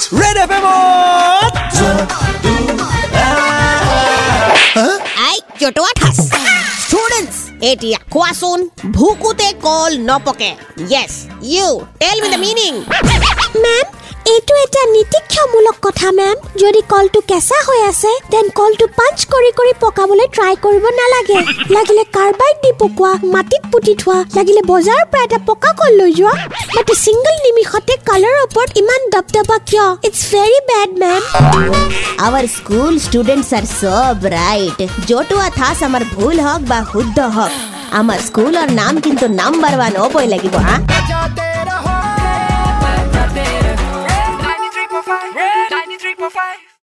Red F আই জটোৱা ঠাচ students এতিয়া কোৱাচোন ভুকুতে কল নপকে য়েছ you tell me the meaning ma'am নীতিক্ষমূলক কথা মেম যদি কলটো কেঁচা হৈ আছে দেন কলটো পাঞ্চ কৰি কৰি পকাবলৈ ট্ৰাই কৰিব নালাগে। লাগিলে কাৰ্বাইড দি পকোৱা মাটিত পুতি থোৱা লাগিলে বজাৰৰ পৰা এটা পকা কল লৈ যোৱা। মাত্ৰ ছিংগল নিমিষতে কালাৰৰ ওপৰত ইমান দবদবা কিয়? It's very bad ma'am our school students are so bright জটোৱা ঠাচ আমাৰ ভুল হওক বা শুদ্ধ হওক আমাৰ স্কুলৰ নাম কিন্তু নাম্বাৰ ওৱান হ'বই লাগিব হা? life.